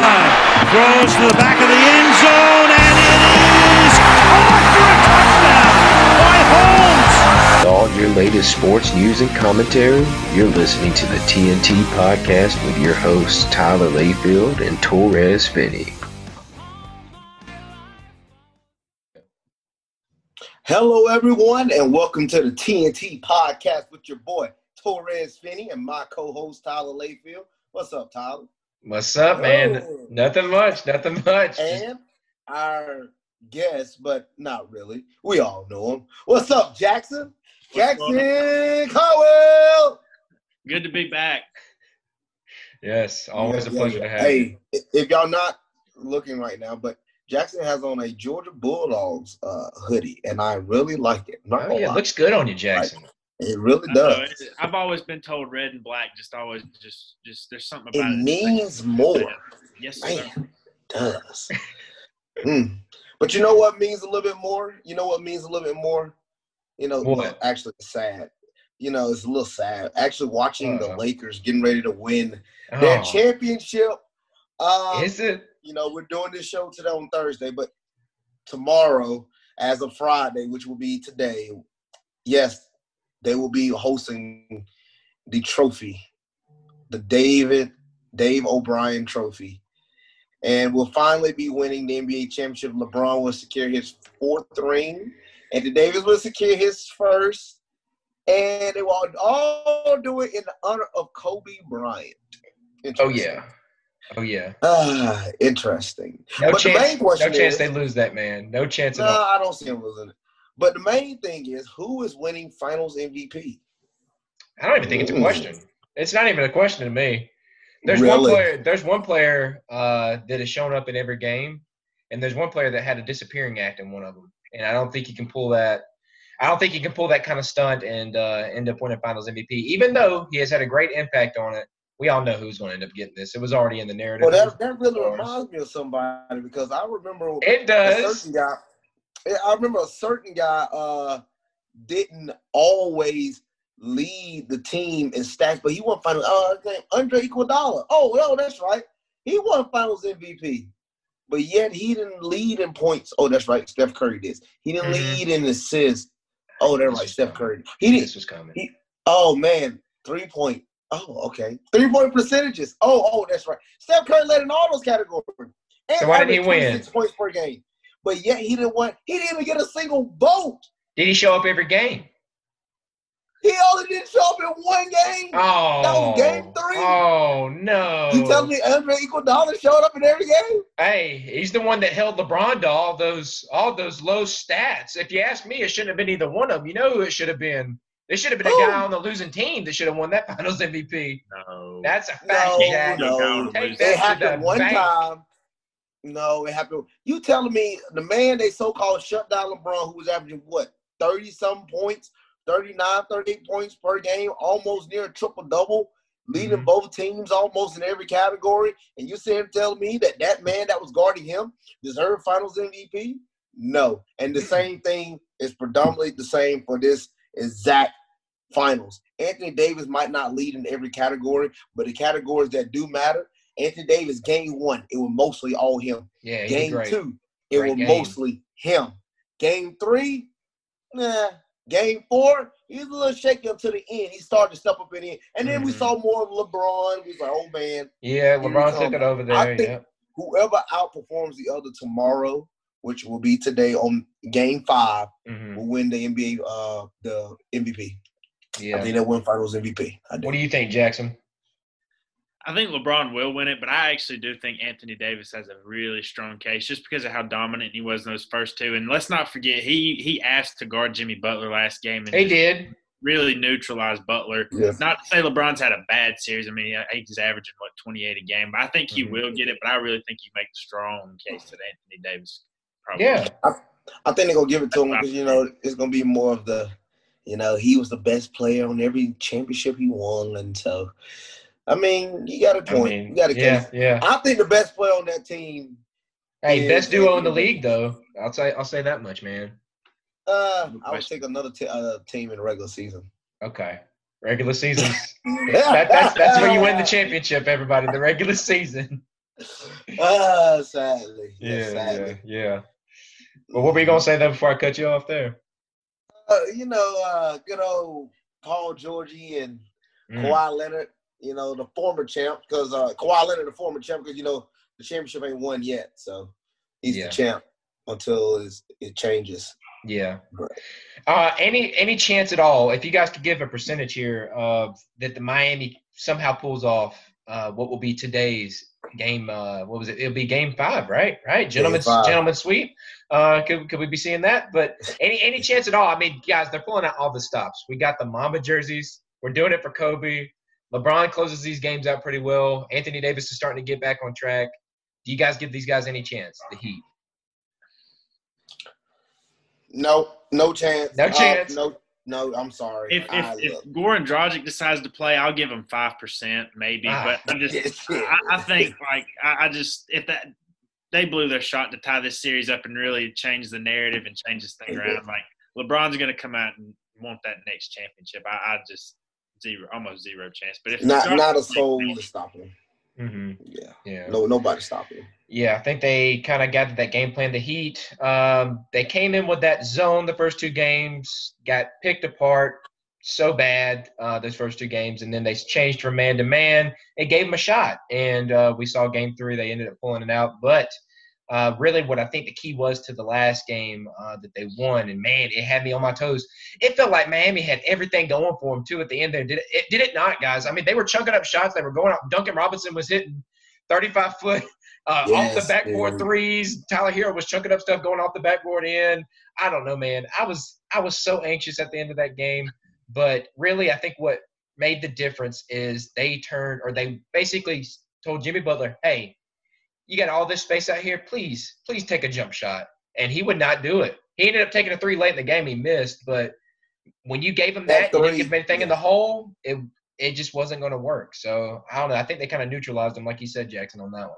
Throws to the back of the end zone, and it is caught for a touchdown by Holmes. All your latest sports news and commentary, you're listening to the T&T podcast with your hosts Tyler Layfield and Torres Finney. Hello, everyone, and welcome to the T&T podcast with your boy Torres Finney and my co-host Tyler Layfield. What's up, Tyler? What's up, man? Nothing much. Nothing much. And our guest, but not really. We all know him. What's up, Jackson? Jackson Caudell. Good to be back. yes, always Yeah, a pleasure yeah. to have Hey, you. if y'all not looking right now, but Jackson has on a Georgia Bulldogs uh, hoodie, and I really like it. Not Oh, yeah, it looks good on you, Jackson. It really I know, does. I've always been told red and black just always just just there's something about It it. means more. Yes, sir. Man, it does. Mm. But you know what means a little bit more? You know what means a little bit more? You know, What? no, actually, sad. You know, it's a little sad. Actually, watching the Uh-oh. Lakers getting ready to win their Oh, championship. Um, is it? you know, we're doing this show today on Thursday, but tomorrow, as of Friday, which will be today, yes, they will be hosting the trophy, the David Dave O'Brien Trophy, and will finally be winning the NBA championship. LeBron will secure his fourth ring, and the Davis will secure his first, and they will all do it in honor of Kobe Bryant. Oh yeah. Oh yeah. Ah, interesting. No But the chance. main question no chance is- they lose that man. No chance No, at all. I don't see him losing it. But the main thing is who is winning Finals MVP? I don't even think it's a question. It's not even a question to me. There's one player. There's one player uh, that has shown up in every game, and there's one player that had a disappearing act in one of them. And I don't think he can pull that. I don't think he can pull that kind of stunt and uh, end up winning Finals MVP. Even though he has had a great impact on it, we all know who's going to end up getting this. It was already in the narrative. Well, that, that really reminds me of somebody because I remember it a does. certain guy. I remember a certain guy uh, didn't always lead the team in stats, but he won finals. Uh, his name Andre Iguodala. Oh, no, that's right. He won Finals MVP, but yet he didn't lead in points. Oh, that's right. Steph Curry did. He didn't Mhm. lead in assists. Oh, right. Steph. Curry. He didn't. This was coming. He- Oh man, three point. Oh, okay. Three point percentages. Oh, oh, that's right. Steph Curry led in all those categories. And So why didn't he win? 26 points per game. But yet he didn't want. He didn't even get a single vote. Did he show up every game? He only didn't show up in one game. Oh, that was oh, game three. Oh no! You telling me Andre Iguodala showed up in every game? Hey, he's the one that held LeBron to all those all those low stats. If you ask me, it shouldn't have been either one of them. You know who it should have been? It should have been a guy on the losing team that should have won that Finals MVP. No. That's a fact, No, Jack. no. Take It that to happened the one bank. time. No, it happened. You telling me the man they so-called shut down LeBron, who was averaging what, 30 some points, 39, 38 points per game, almost near a triple double, leading Mhm. both teams almost in every category. And you sit and tell me that that man that was guarding him deserved finals MVP? No. And the same thing is predominantly the same for this exact finals. Anthony Davis might not lead in every category, but the categories that do matter, Anthony Davis game one, it was mostly all him. Yeah, Game great. two, it Great was game. mostly him. Game three, nah. Game four, he was a little shaky up to the end. He started to step up in the end. And then we Mhm. saw more of LeBron. We was like, oh man, Yeah, LeBron took it over I there. think- Yeah. whoever outperforms the other tomorrow, which will be today on game five, hmm will win the NBA uh the MVP. Yeah. I think they'll win finals MVP. I. What do you think, Jackson? I think LeBron will win it, but I actually do think Anthony Davis has a really strong case just because of how dominant he was in those first two. And let's not forget, he he asked to guard Jimmy Butler last game and He did. really neutralized Butler. Yeah. Not to say LeBron's had a bad series. I mean, he's averaging what 28 a game, but I think he Mhm. will get it. But I really think you make the strong case that Anthony Davis probably. Yeah. I think they're gonna give it to him because you know it's gonna be more of the, you know, he was the best player on every championship he won, and so, I mean, you got a I point. mean, you got a yeah, case. yeah. I think the best player on that team. Hey, is best duo in the league, though. I'll say I'll say that much, man. Uh, I would take another t- uh, team in regular season. Okay. Regular season. that, that's that's where you win the championship, everybody. The regular season. Uh, sadly. Yeah, Yes, sadly. yeah, yeah. But what were you gonna say though before I cut you off there? Uh, you know, uh, good old Paul Georgie and Mm. Kawhi Leonard, you know, the former champ, because uh, Kawhi Leonard, the former champ, because, you know, the championship ain't won yet. So he's Yeah. the champ until it changes. Yeah. Uh, any any chance at all, if you guys could give a percentage here of that the Miami somehow pulls off uh, what will be today's game? Uh, what was it? It'll be game five, right? Right, gentlemen, gentlemen sweep. Uh, could could we be seeing that? But any any chance at all? I mean, guys, they're pulling out all the stops. We got the Mamba jerseys. We're doing it for Kobe. LeBron closes these games out pretty well. Anthony Davis is starting to get back on track. Do you guys give these guys any chance? The Heat. No, no chance. No Uh, chance. no, no, I'm sorry. If I if, if. Goran Dragic decides to play, I'll give him five percent maybe. Ah. but I'm just I, I think like I, I just if that they blew their shot to tie this series up and really change the narrative and change this thing around. Like LeBron's going to come out and want that next championship. I, I just zero, almost zero chance. But if not Dragic not a soul to stop him. Mm-hmm. Yeah, Yeah. no, nobody stopping him. Yeah, I think they kind of got that game plan. The Heat, um, they came in with that zone the first two games, got picked apart so bad uh, those first two games, and then they changed from man to man. It gave them a shot, and uh, we saw game three. They ended up pulling it out, but uh, really, what I think the key was to the last game uh, that they won, and man, it had me on my toes. It felt like Miami had everything going for them too at the end there. Did it, it? Did it not, guys? I mean, they were chunking up shots. They were going up. Duncan Robinson was hitting 35 foot uh, off the backboard dude. threes. Tyler Herro was chunking up stuff going off the backboard in. I don't know, man. I was I was so anxious at the end of that game, but really, I think what made the difference is they turned or they basically told Jimmy Butler, "Hey, you got all this space out here. Please, please take a jump shot." And he would not do it. He ended up taking a three late in the game. He missed, but when you gave him That that, you didn't three, give him anything in the hole. It it just wasn't going to work. So I don't know. I think they kind of neutralized him, like you said, Jackson, on that one.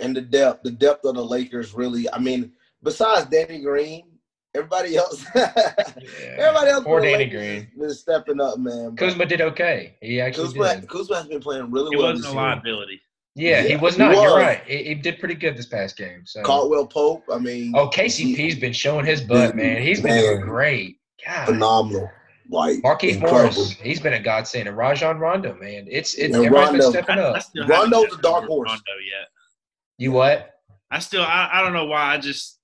And the depth, the depth of the Lakers really. I mean, besides Danny Green, everybody else, everybody else. Poor Danny Lakers Green. has been stepping up, man. But Kuzma did okay. He actually Kuzma, did. Kuzma has been playing really It well wasn't this a year. liability. Yeah, he was he not. You're right. He, he did pretty good this past game. So. Caldwell Pope. I mean, Oh, KCP's been showing his butt, man. He's been doing great. God. phenomenal. Like Markieff incredible. Morris, he's been a godsend. And Rajon Rondo, man, it's it's Yeah, everybody's Rondo. been stepping I, I up. still haven't Rondo's got a dark horse. Rondo yet. You what? I still I, I don't know why I just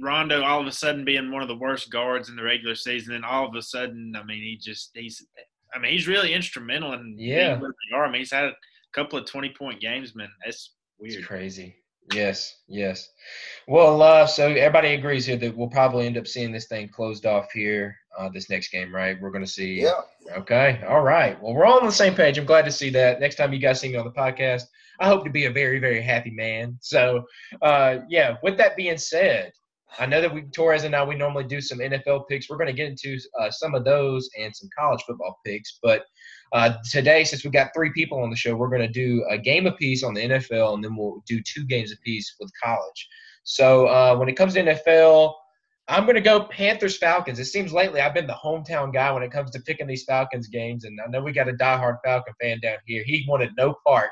Rondo all of a sudden being one of the worst guards in the regular season, and all of a sudden, I mean, he just he's I mean he's really instrumental in Yeah. being where they are. I mean, he's had a couple of twenty point games, man. That's weird. It's crazy. Yes, yes. Well, uh, so everybody agrees here that we'll probably end up seeing this thing closed off here uh, this next game, right? We're going to see. Yeah. Okay. All right. Well, we're all on the same page. I'm glad to see that. Next time you guys see me on the podcast, I hope to be a very, very happy man. So, uh, yeah. With that being said, I know that we Torres and I we normally do some NFL picks. We're going to get into uh, some of those and some college football picks, but uh, today, since we got three people on the show, we're going to do a game apiece on the NFL, and then we'll do two games apiece with college. So uh, when it comes to NFL, I'm going to go Panthers Falcons. It seems lately I've been the hometown guy when it comes to picking these Falcons games, and I know we got a diehard Falcon fan down here. He wanted no part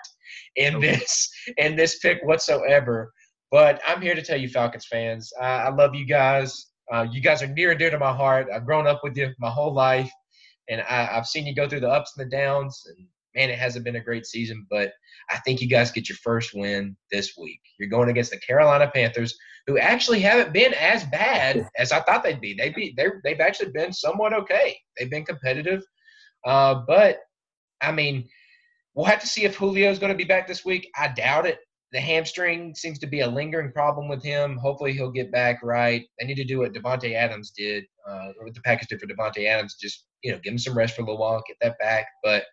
in this in this pick whatsoever. But I'm here to tell you, Falcons fans, I, I love you guys. Uh, you guys are near and dear to my heart. I've grown up with you my whole life, and I, I've seen you go through the ups and the downs. And man, it hasn't been a great season, but I think you guys get your first win this week. You're going against the Carolina Panthers, who actually haven't been as bad as I thought they'd be. They be they're, they've actually been somewhat okay. They've been competitive, uh, but I mean, we'll have to see if Julio's going to be back this week. I doubt it. The hamstring seems to be a lingering problem with him. Hopefully, he'll get back right. They need to do what Davante Adams did, uh, or what the Packers did for Davante Adams. Just you know, give him some rest for a little while, get that back. But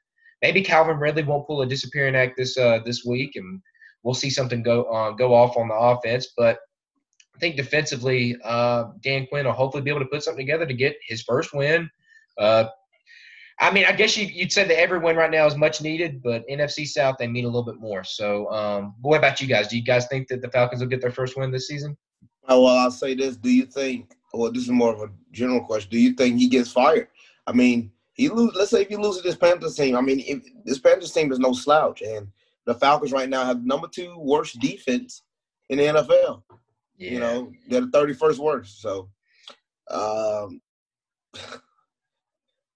maybe Calvin Ridley won't pull a disappearing act this uh, this week, and we'll see something go uh, go off on the offense. But I think defensively, uh, Dan Quinn will hopefully be able to put something together to get his first win. Uh, I mean, I guess you, you'd say that every win right now is much needed, but NFC South they mean a little bit more. So, um, what about you guys? Do you guys think that the Falcons will get their first win this season? Oh, well, I'll say this. Do you think? Well, this is more of a general question. Do you think he gets fired? I mean, he lose. Let's say if he loses this Panthers team. I mean, if, this Panthers team is no slouch, and the Falcons right now have number two worst defense in the NFL. Yeah. You know, they're the 31st worst. So, um,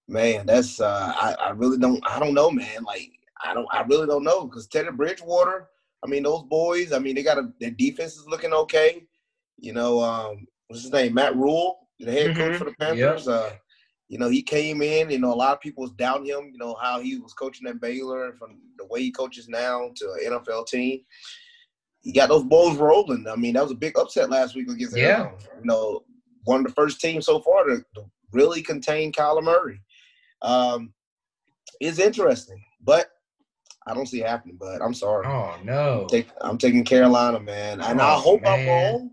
man, that's uh, I, I really don't I don't know, man. Like I don't I really don't know because Teddy Bridgewater. I mean, those boys. I mean, they got a their defense is looking okay. You know, um, what's his name? Matt Rhule, the head coach Mhm. for the Panthers. Uh, you know, he came in. You know, a lot of people was doubting him. You know how he was coaching at Baylor and from the way he coaches now to an NFL team. He got those Bulls rolling. I mean, that was a big upset last week against Yeah. You know, one of the first teams so far to, to really contain Kyler Murray. Um, it's interesting, but I don't see it happening. But I'm sorry. Oh no. Take, I'm taking Carolina, man, and I Oh, hope I'm man. wrong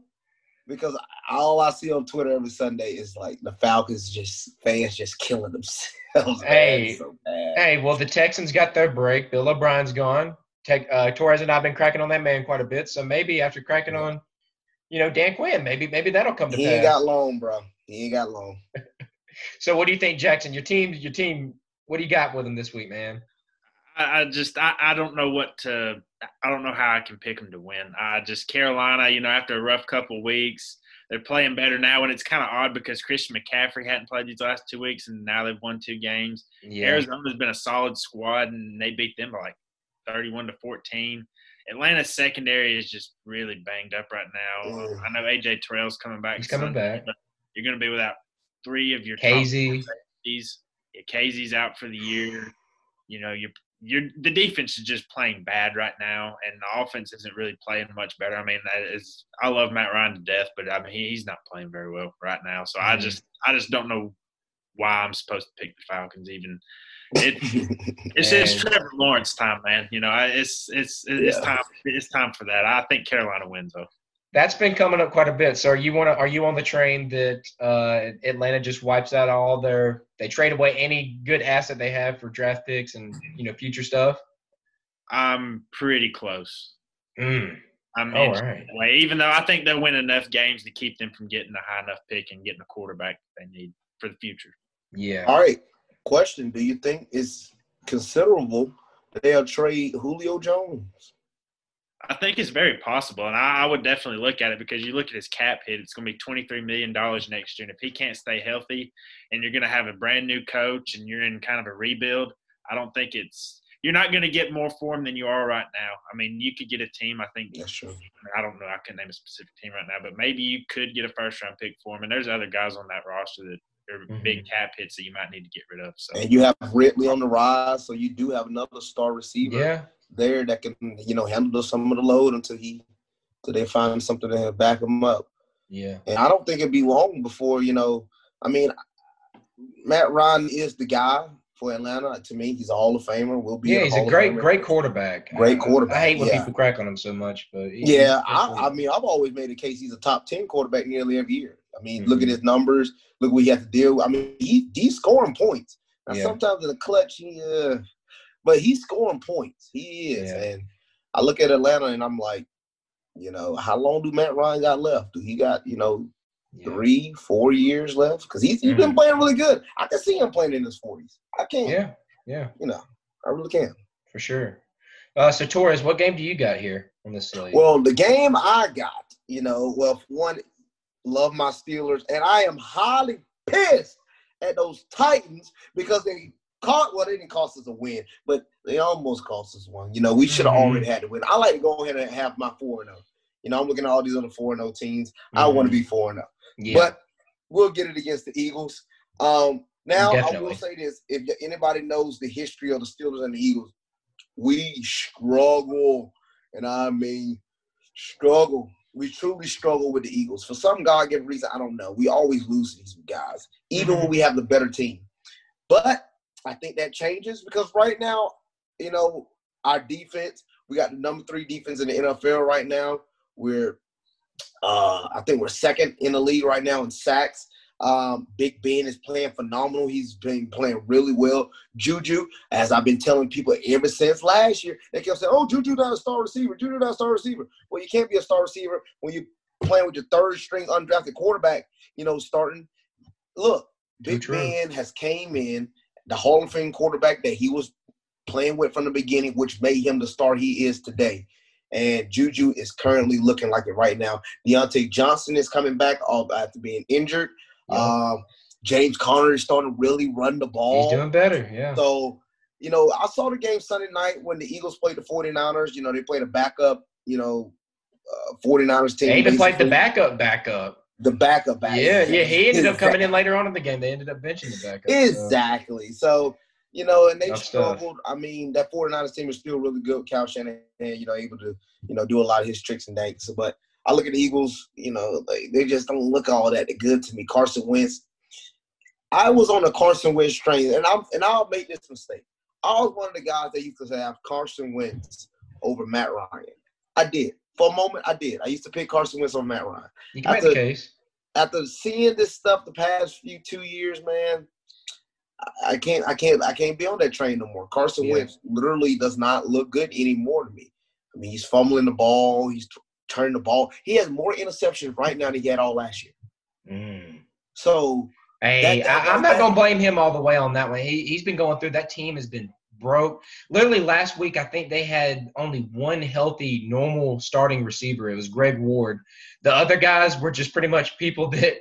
because all I see on Twitter every Sunday is like the Falcons just fans just killing themselves. Hey. So. Hey, well, the Texans got their break. Bill O'Brien's gone. Tech, uh, Torres and I've been cracking on that man quite a bit. So maybe after cracking on, you know, Dan Quinn, maybe maybe that'll come to he pass. ain't got long, bro. He ain't got long. so what do you think, Jackson? Your team, your team. What do you got with them this week, man? I, I just I, I don't know what to I don't know how I can pick them to win. I just Carolina, you know, after a rough couple of weeks, they're playing better now, and it's kind of odd because Christian McCaffrey hadn't played these last two weeks, and now they've won two games. Yeah. Arizona's been a solid squad, and they beat them by like thirty-one to fourteen. Atlanta's secondary is just really banged up right now. Mm. I know AJ Terrell's coming back. He's coming Sunday, back. You're going to be without three of your Casey. Yeah, Casey's out for the year. You know, you're you're the defense is just playing bad right now, and the offense isn't really playing much better. I mean, that is I love Matt Ryan to death, but I mean he, he's not playing very well right now. So I Mhm. just I just don't know why I'm supposed to pick the Falcons. Even it, it's it's Trevor Lawrence time, man. You know, it's it's it's Yeah. time it's time for that. I think Carolina wins though. That's been coming up quite a bit. So are you want to? Are you on the train that uh, Atlanta just wipes out all their? They trade away any good asset they have for draft picks and you know future stuff. I'm pretty close. Mm. I'm All inching right. that way, even though I think they'll win enough games to keep them from getting a high enough pick and getting a quarterback they need for the future. Yeah. All right. Question: Do you think it's considerable that they'll trade Julio Jones? I think it's very possible, and I, I would definitely look at it because you look at his cap hit; it's going to be twenty-three million dollars next year, and if he can't stay healthy, and you're going to have a brand new coach, and you're in kind of a rebuild, I don't think it's you're not going to get more for him than you are right now. I mean, you could get a team. I think That's true. I don't know. I couldn't name a specific team right now, but maybe you could get a first-round pick for him, and there's other guys on that roster that are Mhm. big cap hits that you might need to get rid of. So And you have Ridley on the rise, so you do have another star receiver Yeah. There that can, you know, handle some of the load until he, until they find something to back him up. Yeah. And I don't think it'd be long before, you know, I mean, Matt Ryan is the guy for Atlanta. To me, he's a Hall of Famer. Will be. Yeah. He's Hall a great, great quarterback. Great quarterback, I hate when yeah. people crack on him so much, but he- Yeah, I, I mean, I've always made a case he's a top ten quarterback nearly every year. I mean, Mhm. look at his numbers. Look what he has to deal. with. I mean, he he's scoring points. Now, Yeah. sometimes in the clutch, he, uh, but he's scoring points. He is, Yeah. and I look at Atlanta and I'm like, you know, how long do Matt Ryan got left? Do he got you know yeah. three, four years left? Because he's he's been Mhm. playing really good. I can see him playing in his forties. I can't. Yeah. Yeah. You know, I really can. For sure. Uh, so Torres, what game do you got here on this slate? Well, the game I got, you know, well, one, love my Steelers, and I am highly pissed at those Titans because they caught. Well, they didn't cost us a win, but they almost cost us one. You know, we should have Mhm. already had to win. I like to go ahead and have my four and zero. You know, I'm looking at all these other four and zero teams. I want to be four and zero, yeah. but we'll get it against the Eagles. Um, now I will say this: if anybody knows the history of the Steelers and the Eagles, we struggle, and I mean struggle. We truly struggle with the Eagles. For some God given reason, I don't know. We always lose to these guys, even when we have the better team. But I think that changes because right now, you know, our defense, we got the number three defense in the NFL right now. We're uh I think we're second in the league right now in sacks. Um, Big Ben is playing phenomenal. He's been playing really well. Juju, as I've been telling people ever since last year, they kept saying, "Oh, Juju not a star receiver. Juju not a star receiver." Well, you can't be a star receiver when you're playing with your third string undrafted quarterback. You know, starting. Look, Big. Ben has came in the Hall of Fame quarterback that he was playing with from the beginning, which made him the star he is today. And Juju is currently looking like it right now. Diontae Johnson is coming back after being injured. Yeah. Um, James Conner is starting to really run the ball. He's doing better. Yeah. So, you know, I saw the game Sunday night when the Eagles played the 49ers. You know, they played a backup, you know, uh, 49ers team. They even played the backup backup. The backup back. Yeah, yeah. He ended up coming in later on in the game. They ended up benching the backup. Exactly. So, you know, and they Tough stuff. struggled. I mean, that 49ers team is still really good. Cal Shanahan, you know, able to, you know, do a lot of his tricks and danks. But I look at the Eagles, you know, they, they just don't look all that good to me. Carson Wentz. I was on the Carson Wentz train, and I'm and I'll make this mistake. I was one of the guys that used to have Carson Wentz over Matt Ryan. I did. For a moment, I did. I used to pick Carson Wentz on Matt Ryan You After- the case. after seeing this stuff the past few two years, man, I- can't, I can't, I can't be on that train no more. Carson Yeah. Wentz literally does not look good anymore to me. I mean, he's fumbling the ball, he's t- turning the ball. He has more interceptions right now than he had all last year. Mm. So Hey, That- that- I, I'm not gonna blame him all the way on that one. He he's been going through. That team has been broke. Literally last week, I think they had only one healthy, normal starting receiver. It was Greg Ward. The other guys were just pretty much people that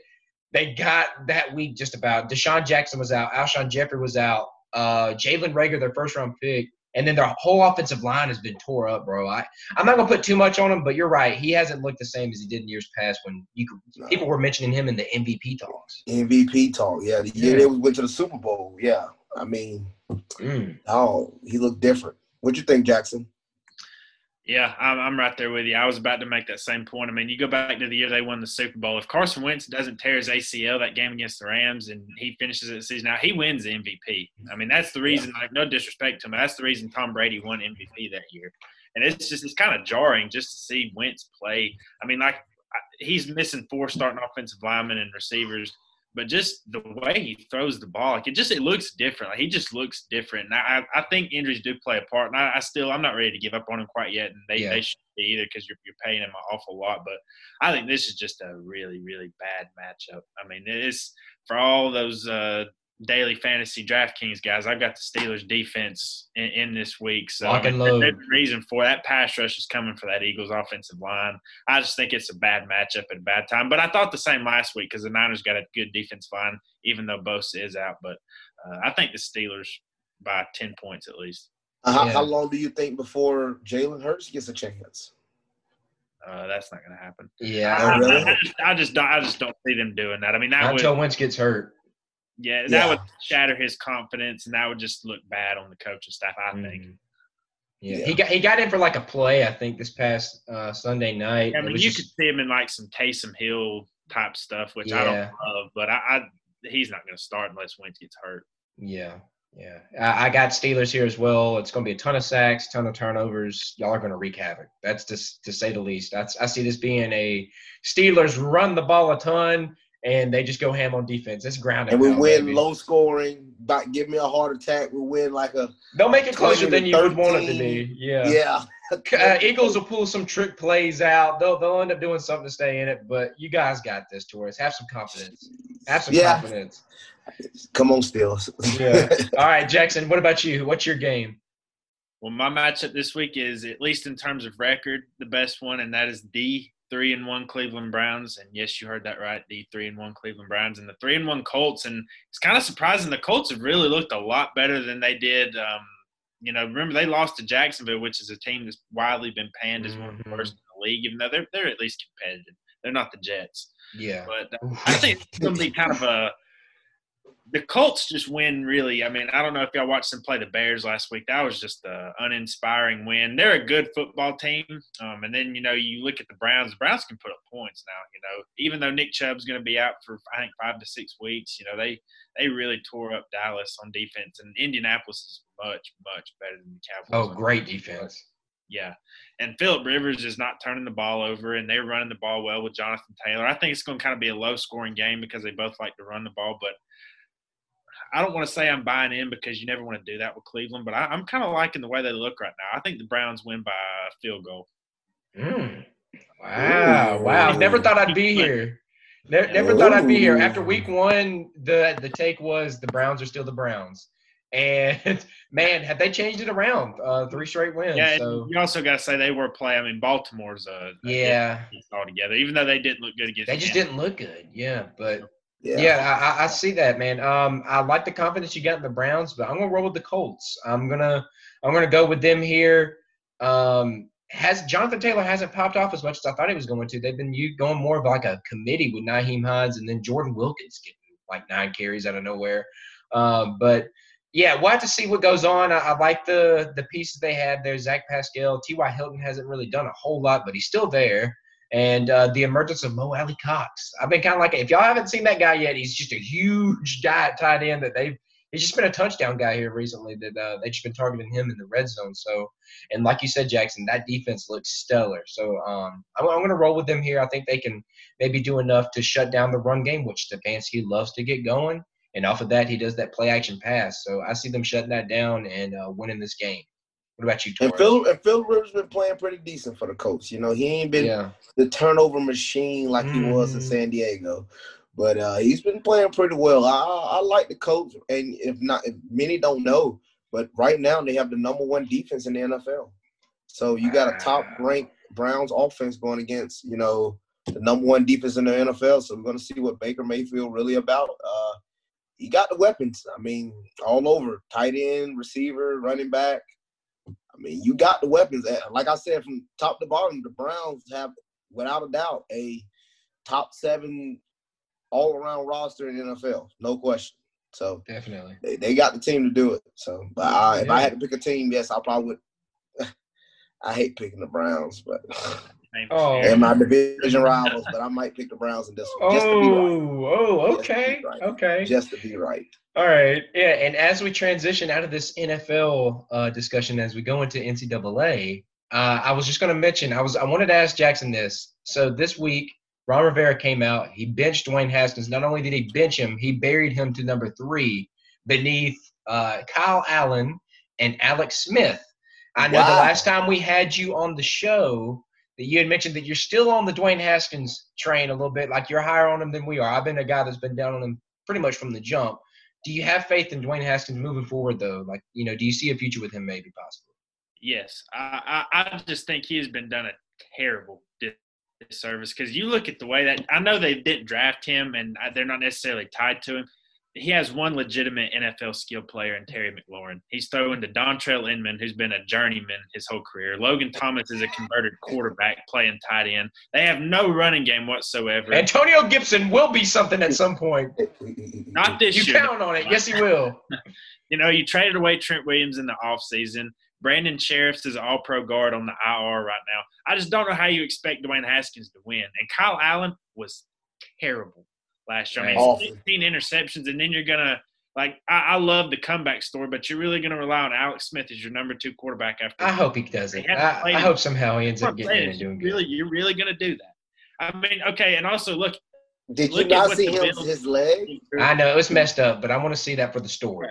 they got that week. Just about. DeSean Jackson was out. Alshon Jeffery was out. Uh, Jalen Reagor, their first round pick. And then their whole offensive line has been tore up, bro. I, I'm not gonna put too much on him, but you're right. He hasn't looked the same as he did in years past when you could, people were mentioning him in the MVP talks. MVP talk, yeah, the year Yeah. they went to the Super Bowl, yeah. I mean, Mm. oh, he looked different. What do you think, Jackson? Yeah, I'm, I'm right there with you. I was about to make that same point. I mean, you go back to the year they won the Super Bowl. If Carson Wentz doesn't tear his ACL that game against the Rams and he finishes the season out, he wins the MVP. I mean, that's the reason. Like, no disrespect to him, that's the reason Tom Brady won MVP that year. And it's just it's kind of jarring just to see Wentz play. I mean, like he's missing four starting offensive linemen and receivers, but just the way he throws the ball, like it just it looks different. Like he just looks different. And I, I think injuries do play a part. And I, I still I'm not ready to give up on him quite yet. And they, Yeah. they should be either because you're you're paying him an awful lot. But I think this is just a really really bad matchup. I mean, it's for all those uh, daily fantasy DraftKings guys. I've got the Steelers defense in, in this week, so I and mean, load. there's a reason for that. Pass rush is coming for that Eagles offensive line. I just think it's a bad matchup at a bad time. But I thought the same last week because the Niners got a good defense line, even though Bosa is out. But uh, I think the Steelers by ten points at least. Uh, how, Yeah. how long do you think before Jalen Hurts gets a chance? Uh, that's not going to happen. Yeah. Oh, I, really? I, just, I just don't. I just don't see them doing that. I mean, that Not would until Wentz gets hurt. Yeah, that Yeah. would shatter his confidence, and that would just look bad on the coaching staff. I think. Mhm. Yeah. Yeah. he got he got in for like a play, I think, this past uh, Sunday night. I mean, you just- could see him in like some Taysom Hill type stuff, which I don't Yeah. love, but I, I he's not going to start unless Wentz gets hurt. Yeah, yeah. I, I got Steelers here as well. It's going to be a ton of sacks, ton of turnovers. Y'all are going to wreak havoc. That's just to say the least. That's I see this being a Steelers run the ball a ton, and they just go ham on defense. It's grounded. And we win baby. low scoring. But give me a heart attack. We win like a They'll make it closer than to you would want it to be. Yeah. yeah. Uh, Eagles will pull some trick plays out. They'll they'll end up doing something to stay in it. But you guys got this, Torres. Have some confidence. Have some Yeah. confidence. Come on, Steelers. Yeah. All right, Jackson. What about you? What's your game? Well, my matchup this week is, at least in terms of record, the best one, and that is the three and one Cleveland Browns. And yes, you heard that right, the three and one Cleveland Browns and the three and one Colts. And it's kind of surprising the Colts have really looked a lot better than they did. Um, you know, remember they lost to Jacksonville, which is a team that's widely been panned as one of the Mhm. worst in the league, even though they're they're at least competitive. They're not the Jets. Yeah. But uh, I think it's going to be kind of a. The Colts just win really. I mean, I don't know if y'all watched them play the Bears last week. That was just an uninspiring win. They're a good football team. Um, and then, you know, you look at the Browns. The Browns can put up points now, you know, even though Nick Chubb's going to be out for, I think, five to six weeks. You know, they, they really tore up Dallas on defense. And Indianapolis is much, much better than the Cowboys. Oh, great defense. defense. Yeah. And Philip Rivers is not turning the ball over, and they're running the ball well with Jonathan Taylor. I think it's going to kind of be a low scoring game because they both like to run the ball. But I don't want to say I'm buying in because you never want to do that with Cleveland, but I, I'm kind of liking the way they look right now. I think the Browns win by a field goal. Mm. Wow, Ooh. wow! Never thought I'd be here. Ne- never thought I'd be here. After week one, the the take was the Browns are still the Browns, And man, have they changed it around? Uh, three straight wins. Yeah, so. you also got to say they were playing. I mean, Baltimore's a, a Yeah. altogether. Even though they didn't look good against, They just Tampa. didn't look good. Yeah, but Yeah. yeah, I, I- see that, man. Um, I like the confidence you got in the Browns, but I'm gonna roll with the Colts. I'm gonna I'm gonna go with them here. Um, has Jonathan Taylor hasn't popped off as much as I thought he was going to. They've been you going more of like a committee with Nyheim Hines and then Jordan Wilkins getting like nine carries out of nowhere. Um, but yeah, we'll have to see what goes on. I, I like the the pieces they have there. Zach Pascal, T.Y. Hilton hasn't really done a whole lot, but he's still there. And uh, the emergence of Mo Alie-Cox. I've been kind of like, if y'all haven't seen that guy yet, he's just a huge guy tight end that they've. He's just been a touchdown guy here recently. That uh, they've just been targeting him in the red zone. So, and like you said, Jackson, that defense looks stellar. So, um, I'm, I'm going to roll with them here. I think they can maybe do enough to shut down the run game, which Stefanski loves to get going. And off of that, he does that play action pass. So I see them shutting that down and uh, winning this game. What about you, And Phil and Phil Rivers been playing pretty decent for the Colts. You know, he ain't been yeah, the turnover machine like he was in Mhm. San Diego. But uh, he's been playing pretty well. I, I like the coach, and if not, if many don't know, but right now they have the number one defense in the NFL. So you got a top ranked Browns offense going against you know the number one defense in the NFL. So we're going to see what Baker Mayfield really about. Uh, he got the weapons. I mean, all over tight end, receiver, running back. I mean, you got the weapons. Like I said, from top to bottom, the Browns have, without a doubt, a top seven all around roster in the NFL. No question. So definitely. they, they got the team to do it. So, but I, if I had to pick a team, yes, I probably would. I hate picking the Browns, but Same Oh. shit. they're my division rivals. But I might pick the Browns in this one just to be right. Oh, oh, Just to be okay, right. okay. Just to be right. All right, yeah. And as we transition out of this NFL uh, discussion, as we go into NCAA, uh, I was just going to mention, I was, I wanted to ask Jackson this. So this week, Ron Rivera came out. He benched Dwayne Haskins. Not only did he bench him, he buried him to number three beneath uh, Kyle Allen and Alex Smith. I know the last time we had you on the show that you had mentioned that you're still on the Dwayne Haskins train a little bit, like you're higher on him than we are. I've been a guy that's been down on him pretty much from the jump. Do you have faith in Dwayne Haskins moving forward, though? Like, you know, do you see a future with him, maybe possibly? Yes, I, I, I just think he has been done a terrible disservice because you look at the way that I know they didn't draft him and uh, they're not necessarily tied to him. He has one legitimate NFL skill player in Terry McLaurin. He's throwing to Dontrelle Inman, who's been a journeyman his whole career. Logan Thomas is a converted quarterback playing tight end. They have no running game whatsoever. Antonio Gibson will be something at some point. Not this You year. You count on it. Yes, he will. You know, you traded away Trent Williams in the offseason. Brandon Scherff is all pro guard on the IR right now. I just don't know how you expect Dwayne Haskins to win. And Kyle Allen was terrible last year. I mean, Awful. 16 interceptions, and then you're going to, like, I, I love the comeback story, but you're really going to rely on Alex Smith as your number two quarterback after I hope he does it. I, I hope somehow he ends up getting saying in and doing you really, good. You're really going to do that. I mean, okay, and also look, Did you Look at not see the him Bills- his leg? I know it was messed up, but I want to see that for the story.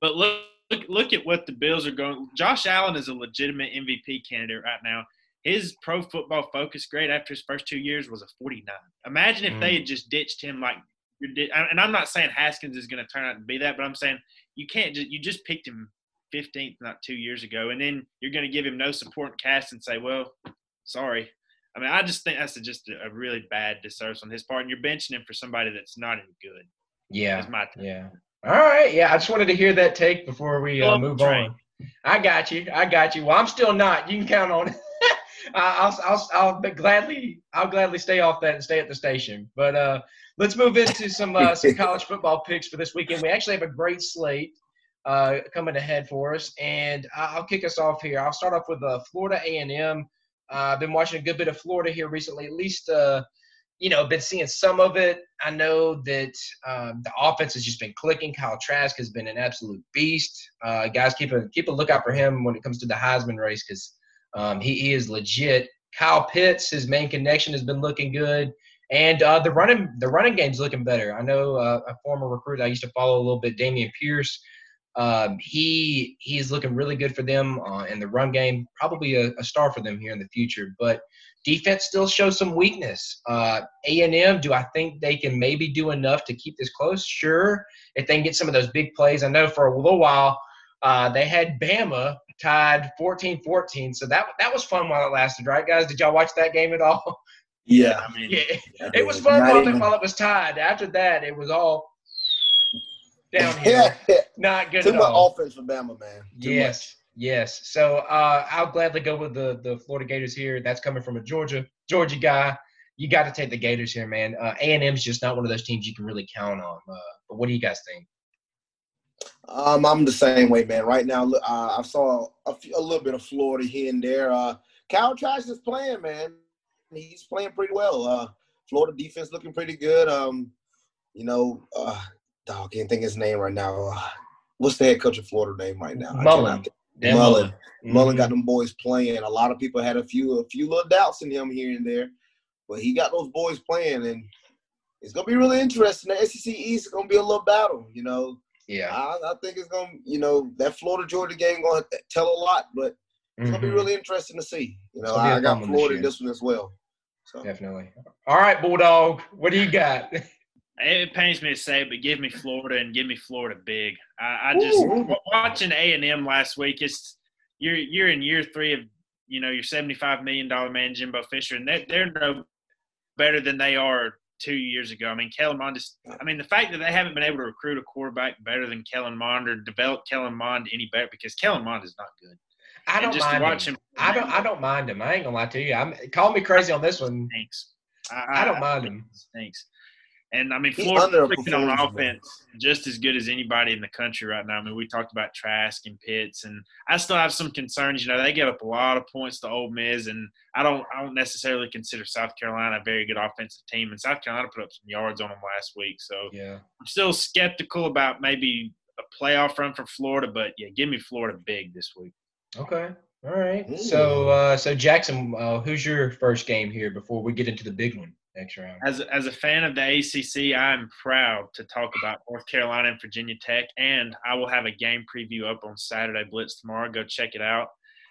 But look, look, look at what the Bills are going. Josh Allen is a legitimate MVP candidate right now. His Pro Football Focus grade after his first two years was a 49. Imagine if they had just ditched him like. And I'm not saying Haskins is going to turn out to be that, but I'm saying you can't just you just picked him 15th not two years ago, and then you're going to give him no support and cast and say, well, sorry. I mean, I just think that's just a, really bad disservice on his part, and you're benching him for somebody that's not any good. Yeah, yeah. All right, yeah. I just wanted to hear that take before we uh, move train. on. I got you. I got you. Well, I'm still not. You can count on it. I'll, I'll, I'll gladly, I'll gladly stay off that and stay at the station. But uh, let's move into some uh, some college football picks for this weekend. We actually have a great slate uh, coming ahead for us, and I'll kick us off here. I'll start off with uh, Florida A&M. Uh, I've been watching a good bit of Florida here recently. At least, uh, you know, been seeing some of it. I know that um, the offense has just been clicking. Kyle Trask has been an absolute beast. Uh, guys, keep a keep a lookout for him when it comes to the Heisman race because um, he, he is legit. Kyle Pitts, his main connection has been looking good, and uh, the running the running game's looking better. I know uh, a former recruit I used to follow a little bit, Dameon Pierce. Um, he he's looking really good for them uh, in the run game. Probably a, a, star for them here in the future. But defense still shows some weakness. Uh, A and M, do I think they can maybe do enough to keep this close? Sure, if they can get some of those big plays. I know for a little while uh, they had Bama tied 14-14, so that that was fun while it lasted, right, guys? Did y'all watch that game at all? Yeah, I mean, yeah, it was fun while, it, while it was tied. After that, it was all down downhill. Not good Too much all. offense for Bama, man. Too yes, much. yes. So uh, I'll gladly go with the the Florida Gators here. That's coming from a Georgia Georgia guy. You got to take the Gators here, man. Uh, A and M's just not one of those teams you can really count on. Uh, but what do you guys think? Um, I'm the same way, man. Right now, uh, I saw a, few, a, little bit of Florida here and there. Uh, Cal Trask is playing, man. He's playing pretty well. Uh, Florida defense looking pretty good. Um, you know, uh, dog, can't think his name right now. Uh, what's the head coach of Florida name right now? Mullen. Mullen. Mullen. Mm-hmm. Mullen got them boys playing. A lot of people had a few a few little doubts in him here and there, but he got those boys playing, and it's gonna be really interesting. The SEC East is gonna be a little battle, you know. Yeah, I, I think it's gonna, you know, that Florida Georgia game gonna tell a lot, but it's mm-hmm. gonna be mm-hmm. really interesting to see. You know, I got Florida in this one as well. So. Definitely. All right, Bulldog, what do you got? It pains me to say, but give me Florida and give me Florida big. I, I just Ooh. watching A and M last week. It's you're you're in year three of you know your seventy five million dollar man Jimbo Fisher, and they're, they're no better than they are two years ago. I mean, Kellen Mond is. I mean, the fact that they haven't been able to recruit a quarterback better than Kellen Mond or develop Kellen Mond any better because Kellen Mond is not good. I don't mind him. him. I don't. I don't mind him. I ain't gonna lie to you. I'm call me crazy on this one. Thanks. I, I don't mind him. Thanks. And I mean, Florida's on offense just as good as anybody in the country right now. I mean, we talked about Trask and Pitts, and I still have some concerns. You know, they give up a lot of points to Ole Miss, and I don't, I don't necessarily consider South Carolina a very good offensive team. And South Carolina put up some yards on them last week, so yeah, I'm still skeptical about maybe a playoff run for Florida. But yeah, give me Florida big this week. Okay. All right. Ooh. So, uh, so Jackson, uh, who's your first game here before we get into the big one? Next round. As as a fan of the ACC, I'm proud to talk about North Carolina and Virginia Tech, and I will have a game preview up on Saturday Blitz tomorrow. Go check it out.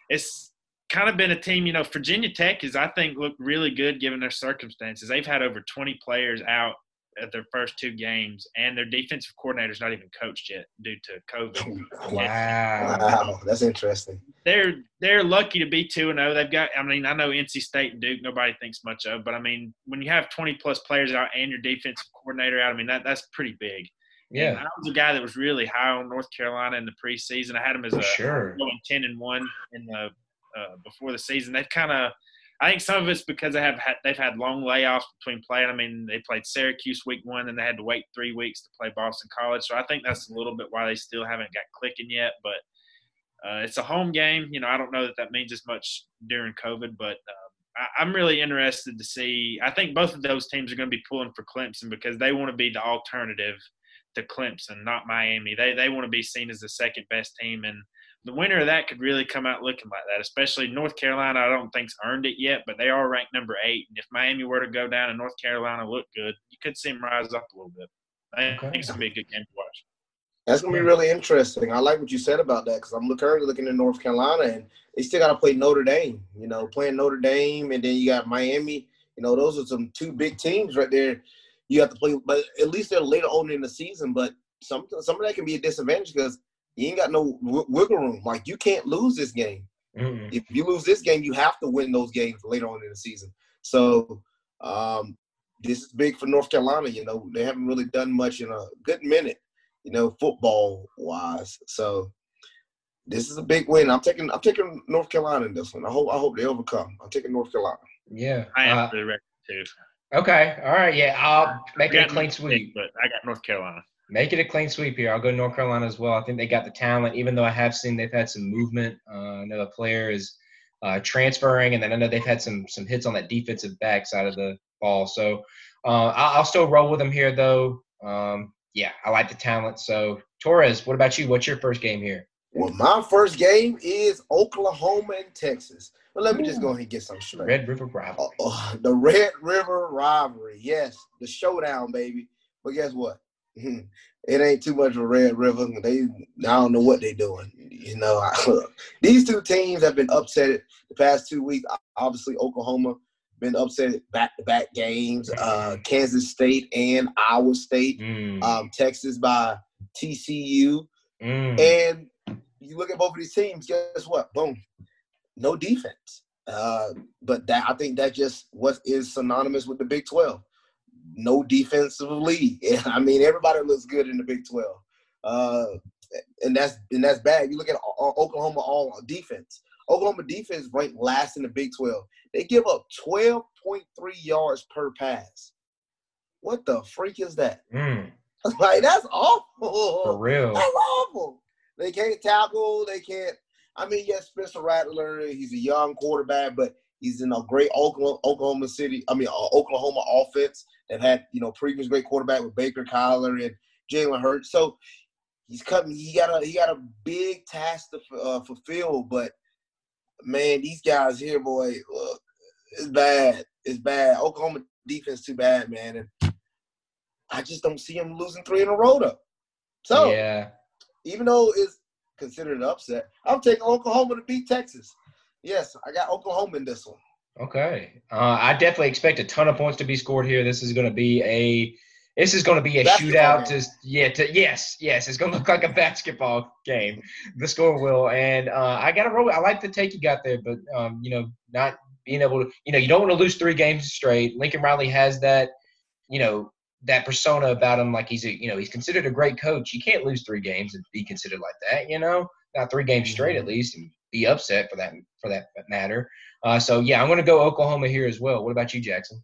It's kind of been a team, you know. Virginia Tech is, I think, looked really good given their circumstances. They've had over 20 players out at their first two games, and their defensive coordinator's not even coached yet due to COVID. Wow, wow, that's interesting. They're they're lucky to be two and zero. Oh. They've got. I mean, I know NC State and Duke nobody thinks much of, but I mean, when you have twenty plus players out and your defensive coordinator out, I mean that that's pretty big. Yeah, and I was a guy that was really high on North Carolina in the preseason. I had them as For a sure. going ten and one in the uh, before the season. They've kind of I think some of it's because they have had, they've had long layoffs between playing. I mean, they played Syracuse week one, and they had to wait three weeks to play Boston College. So I think that's a little bit why they still haven't got clicking yet. But uh, it's a home game. You know, I don't know that that means as much during COVID, but uh, I, I'm really interested to see. I think both of those teams are going to be pulling for Clemson because they want to be the alternative to Clemson, not Miami. They they want to be seen as the second best team and the winner of that could really come out looking like that. Especially North Carolina, I don't think's earned it yet, but they are ranked number eight. And if Miami were to go down and North Carolina look good, you could see them rise up a little bit. I okay. think it's gonna be a good game to watch. That's gonna be really interesting. I like what you said about that because I'm currently looking at North Carolina and they still got to play Notre Dame. You know, playing Notre Dame and then you got Miami. You know, those are some two big teams right there. You have to play, but at least they're later on in the season. But some some of that can be a disadvantage because you ain't got no wiggle room. Like you can't lose this game. Mm-hmm. If you lose this game, you have to win those games later on in the season. So um, this is big for North Carolina. You know, they haven't really done much in a good minute. You know, football wise. So this is a big win. I'm taking I'm taking North Carolina in this one. I hope I hope they overcome. I'm taking North Carolina. Yeah, I am uh, for the record too. Okay, all right, yeah, I'll make it a clean sweep. But I got North Carolina. Make it a clean sweep here. I'll go North Carolina as well. I think they got the talent, even though I have seen they've had some movement. Uh, I know a player is uh, transferring, and then I know they've had some some hits on that defensive back side of the ball. So uh, I'll, I'll, still roll with them here, though. Um, yeah, I like the talent. So Torres, what about you? What's your first game here? Well, my first game is Oklahoma and Texas. But let me just go ahead and get some straight. Red River rivalry. Uh, the Red River rivalry. Yes, the showdown, baby. But guess what? it ain't too much of a Red River. They, I don't know what they're doing. You know, I, these two teams have been upset the past two weeks. Obviously, Oklahoma been upset back to back games. Uh, Kansas State and Iowa State, Mm. um, Texas by TCU, Mm. and you look at both of these teams. Guess what? Boom, no defense. Uh, but that I think that just what is synonymous with the Big Twelve. No defensively. I mean, everybody looks good in the Big Twelve, uh, and that's and that's bad. You look at O- O- Oklahoma all defense. Oklahoma defense ranked last in the Big Twelve. They give up twelve point three yards per pass. What the freak is that? Mm. like that's awful. For real. That's awful. They can't tackle. They can't. I mean, yes, Spencer Rattler. He's a young quarterback, but he's in a great Oklahoma, Oklahoma City. I mean, uh, Oklahoma offense. They've had you know previous great quarterback with Baker Kyler and Jalen Hurts. So he's coming. He got a he got a big task to uh, fulfill. But man, these guys here, boy, look, it's bad. It's bad. Oklahoma defense too bad, man. And I just don't see him losing three in a row though. So yeah. even though it's considered an upset, I'm taking Oklahoma to beat Texas. Yes, I got Oklahoma in this one. Okay. Uh, I definitely expect a ton of points to be scored here. This is going to be a this is going to be a Basketball shootout. To yeah, to yes, yes, it's going to look like a basketball game. The score will, and uh, I got to roll. I like the take you got there, but um, you know, not being able to, you know, you don't want to lose three games straight. Lincoln Riley has that, you know, that persona about him, like he's a, you know, he's considered a great coach. You can't lose three games and be considered like that, you know, not three games straight at least, and be upset for that for that matter. Uh, so yeah, I'm going to go Oklahoma here as well. What about you, Jackson?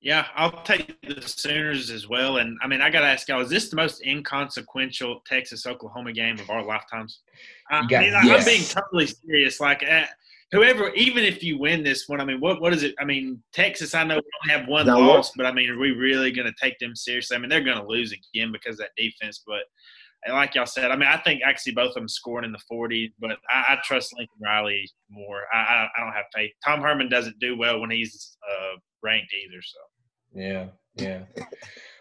Yeah, I'll take the Sooners as well. And I mean, I got to ask y'all: Is this the most inconsequential Texas Oklahoma game of our lifetimes? I, You got- mean, I'm being totally serious. Like, uh, whoever, even if you win this one, I mean, what what is it? I mean, Texas. I know we only have one Now, loss, but I mean, are we really going to take them seriously? I mean, they're going to lose again because of that defense, but. And like y'all said, I mean, I think actually both of them scoring in the 40s, but I, I trust Lincoln Riley more. I, I, don't have faith. Tom Herman doesn't do well when he's uh, ranked either. So Yeah, yeah.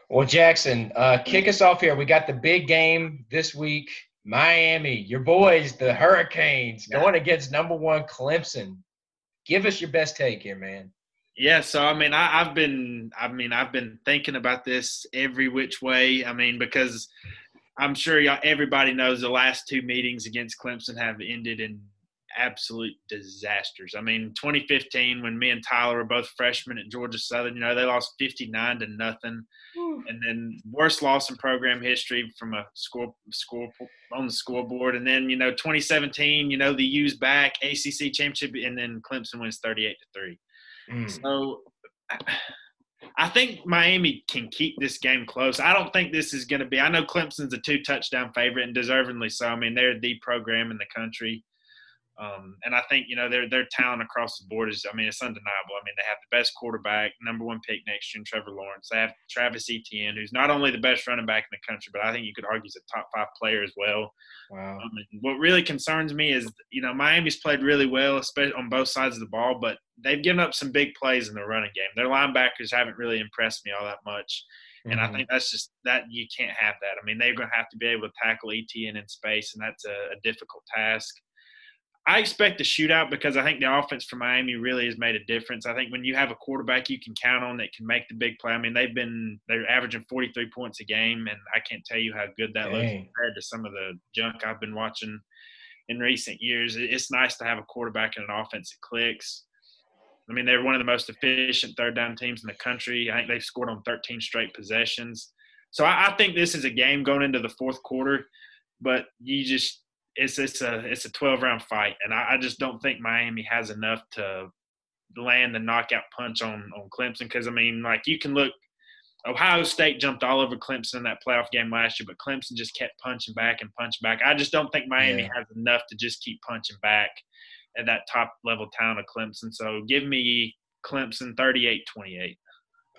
Well, Jackson, uh, kick us off here. We got the big game this week. Miami, your boys, the Hurricanes, going against number one Clemson. Give us your best take here, man. Yeah, so I mean, I, I've been, I mean, I've been thinking about this every which way. I mean, because I'm sure y'all, everybody knows the last two meetings against Clemson have ended in absolute disasters. I mean, 2015 when me and Tyler were both freshmen at Georgia Southern, you know, they lost 59 to nothing, and then worst loss in program history from a score score on the scoreboard. And then you know, 2017, you know, the U's back ACC championship, and then Clemson wins 38 to three. Mm. So I think Miami can keep this game close. I don't think this is going to be. I know Clemson's a two touchdown favorite and deservingly so. I mean, they're the program in the country. Um, and I think you know their their talent across the board is. I mean, it's undeniable. I mean, they have the best quarterback, number one pick next year, in Trevor Lawrence. They have Travis Etienne, who's not only the best running back in the country, but I think you could argue he's a top five player as well. Wow. Um, what really concerns me is, you know, Miami's played really well, especially on both sides of the ball, but they've given up some big plays in the running game. Their linebackers haven't really impressed me all that much, and I Mhm. think that's just that you can't have that. I mean, they're going to have to be able to tackle Etienne in space, and that's a, a difficult task. I expect a shootout because I think the offense for Miami really has made a difference. I think when you have a quarterback you can count on that can make the big play. I mean, they've been they're averaging 43 points a game, and I can't tell you how good that looks compared to some of the junk I've been watching in recent years. It's nice to have a quarterback and an offense that clicks. I mean, they're one of the most efficient third down teams in the country. I think they've scored on 13 straight possessions. So I, I think this is a game going into the fourth quarter, but you just it's it's a it's a 12 round fight, and I, I just don't think Miami has enough to land the knockout punch on on Clemson. Because I mean, like you can look, Ohio State jumped all over Clemson in that playoff game last year, but Clemson just kept punching back and punching back. I just don't think Miami Yeah. has enough to just keep punching back at that top level town of Clemson. So give me Clemson 38-28.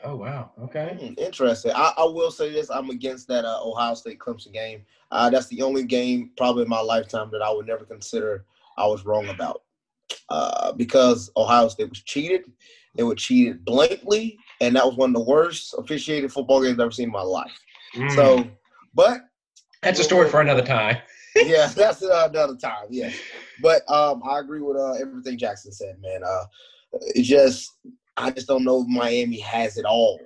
Oh wow. Okay. Hmm, Interesting. I, I will say this: I'm against that uh, Ohio State Clemson game. Uh, that's the only game probably in my lifetime that I would never consider I was wrong about, uh, because Ohio State was cheated. They were cheated blankly. and that was one of the worst officiated football games I've ever seen in my life. Mm. So, but that's a story for another time. yeah, that's another time. Yeah, but um, I agree with uh, everything Jackson said, man. Uh, it's just I just don't know if Miami has it all.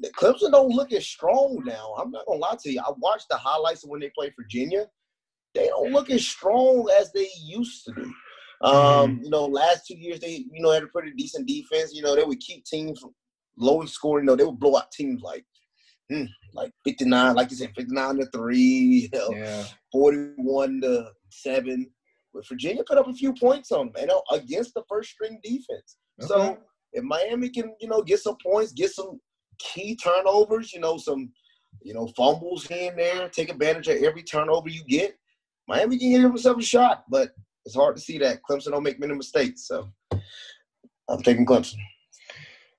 The Clemson don't look as strong now. I'm not gonna lie to you. I watched the highlights of when they played Virginia. They don't look as strong as they used to do. Um, Mm-hmm. you know, last two years they, you know, had a pretty decent defense. You know, they would keep teams low in scoring. You know, they would blow out teams like, hmm, like 59, like you said, 59 to three. You know, Yeah. 41 to 7. But Virginia put up a few points on them, you know, against the first string defense. Okay. So if Miami can, you know, get some points, get some key turnovers, you know, some, you know, fumbles here and there, take advantage of every turnover you get, Miami can give themselves a shot. But it's hard to see that. Clemson don't make many mistakes. So I'm taking Clemson.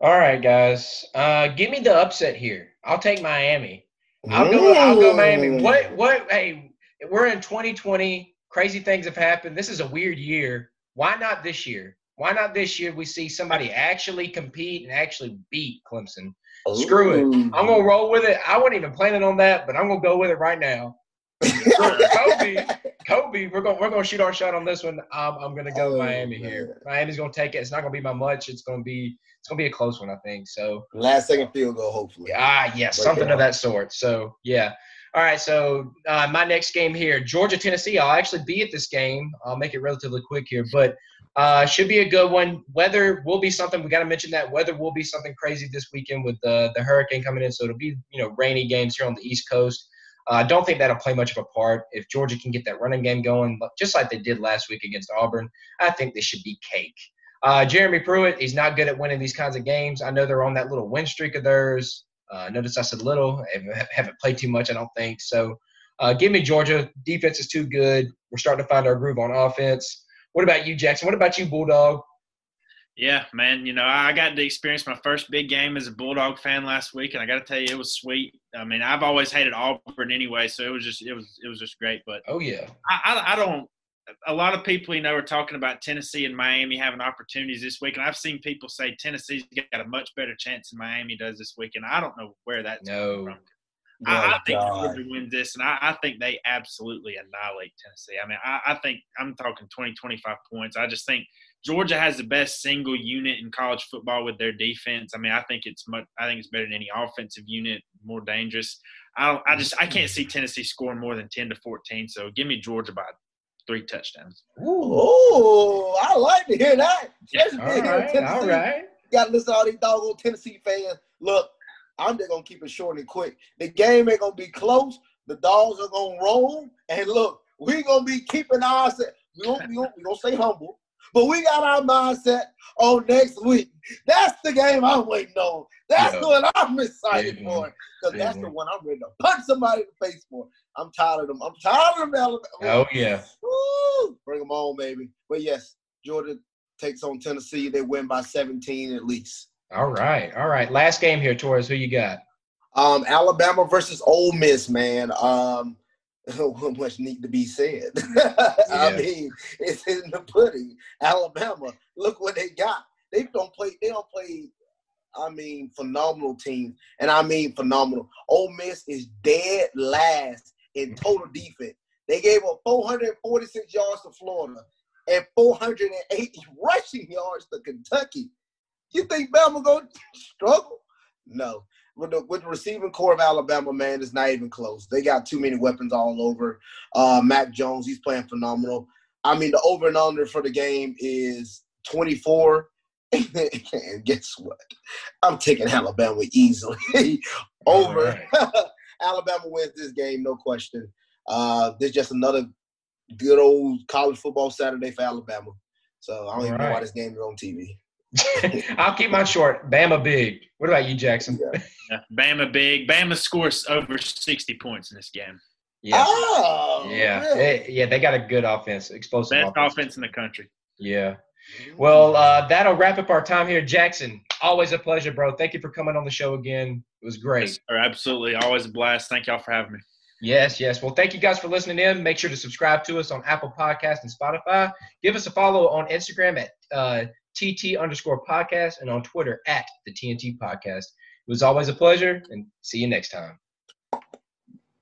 All right, guys. Uh, give me the upset here. I'll take Miami. I'll go. I'll go Miami. What? What? Hey, we're in 2020. Crazy things have happened. This is a weird year. Why not this year? Why not this year? We see somebody actually compete and actually beat Clemson. Screw it. I'm gonna roll with it. I wasn't even planning on that, but I'm gonna go with it right now. Kobe, Kobe, we're gonna we're gonna shoot our shot on this one. I'm, I'm gonna go Oh, Miami here. Miami's gonna take it. It's not gonna be by much. It's gonna be it's gonna be a close one, I think. So Last second field goal, hopefully. Ah, yes, Break something of that sort. So, yeah. All right. So, uh, my next game here, Georgia, Tennessee. I'll actually be at this game. I'll make it relatively quick here, but uh, should be a good one. Weather will be something. We got to mention that weather will be something crazy this weekend with the the hurricane coming in. So it'll be you know rainy games here on the East Coast. Uh, I don't think that'll play much of a part if Georgia can get that running game going, just like they did last week against Auburn. I think this should be cake. Uh, Jeremy Pruitt, he's not good at winning these kinds of games. I know they're on that little win streak of theirs. Uh, notice I said little. I haven't- haven't played too much, I don't think. So uh, give me Georgia. Defense is too good. We're starting to find our groove on offense. What about you, Jackson? What about you, Bulldog? Yeah, man. You know, I got to experience my first big game as a Bulldog fan last week, and I got to tell you, it was sweet. I mean, I've always hated Auburn anyway, so it was just it was it was just great. But Oh, yeah. I, I, I don't. A lot of people, you know, are talking about Tennessee and Miami having opportunities this week, and I've seen people say Tennessee's got a much better chance than Miami does this week, and I don't know where that's No. coming from. I, I Oh, think God. Georgia wins this, and I, I think they absolutely annihilate Tennessee. I mean, I, I think I'm talking 20, 25 points. I just think Georgia has the best single unit in college football with their defense. I mean, I think it's much. I think it's better than any offensive unit, more dangerous. I don't. I just. I can't see Tennessee scoring more than 10 to 14. So give me Georgia by three touchdowns. Oh, I like to hear that. Especially All being here in right. Tennessee. All right. You got to listen to all these doggone Tennessee fans. Look, I'm just gonna keep it short and quick. The game ain't gonna be close. The dogs are gonna roll. And look, we gonna be keeping our set. We gonna, we gonna, we gonna stay humble, but we got our mindset on next week. That's the game I'm waiting on. That's Yeah. the one I'm excited for. Because that's the one I'm ready to punch somebody in the face for. I'm tired of them. I'm tired of them. Alabama. Oh, yeah. Woo! Bring them on, baby. But yes, Georgia takes on Tennessee. They win by 17 at least. All right. All right. Last game here, Torres. Who you got? Um, Alabama versus Ole Miss, man. Um, much need to be said. I mean, it's in the pudding. Alabama, look what they got. They don't play. They don't play. I mean, phenomenal team, and I mean phenomenal. Ole Miss is dead last in mm. total defense. They gave up 446 yards to Florida and 480 rushing yards to Kentucky. You think Bama gonna struggle? No. With the, with the receiving corps of Alabama, man, it's not even close. They got too many weapons all over. Uh, Mac Jones, he's playing phenomenal. I mean, the over and under for the game is 24. and guess what? I'm taking Alabama easily. over. Alabama wins this game, no question. Uh, there's just another good old college football Saturday for Alabama. So I don't even know why this game is on TV. I'll keep mine short. Bama big. What about you, Jackson? Yeah. Bama big. Bama scores over 60 points in this game. Yeah. Oh, Yeah. really? They, yeah, they got a good offense, explosive Best offense. offense in the country. Yeah. Well, uh, that'll wrap up our time here. Jackson, always a pleasure, bro. Thank you for coming on the show again. It was great. Yes, sir, absolutely. Always a blast. Thank y'all for having me. Yes, yes. Well, thank you guys for listening in. Make sure to subscribe to us on Apple Podcast and Spotify. Give us a follow on Instagram at uh, TT underscore podcast and on Twitter at the T&T podcast. It was always a pleasure, and see you next time.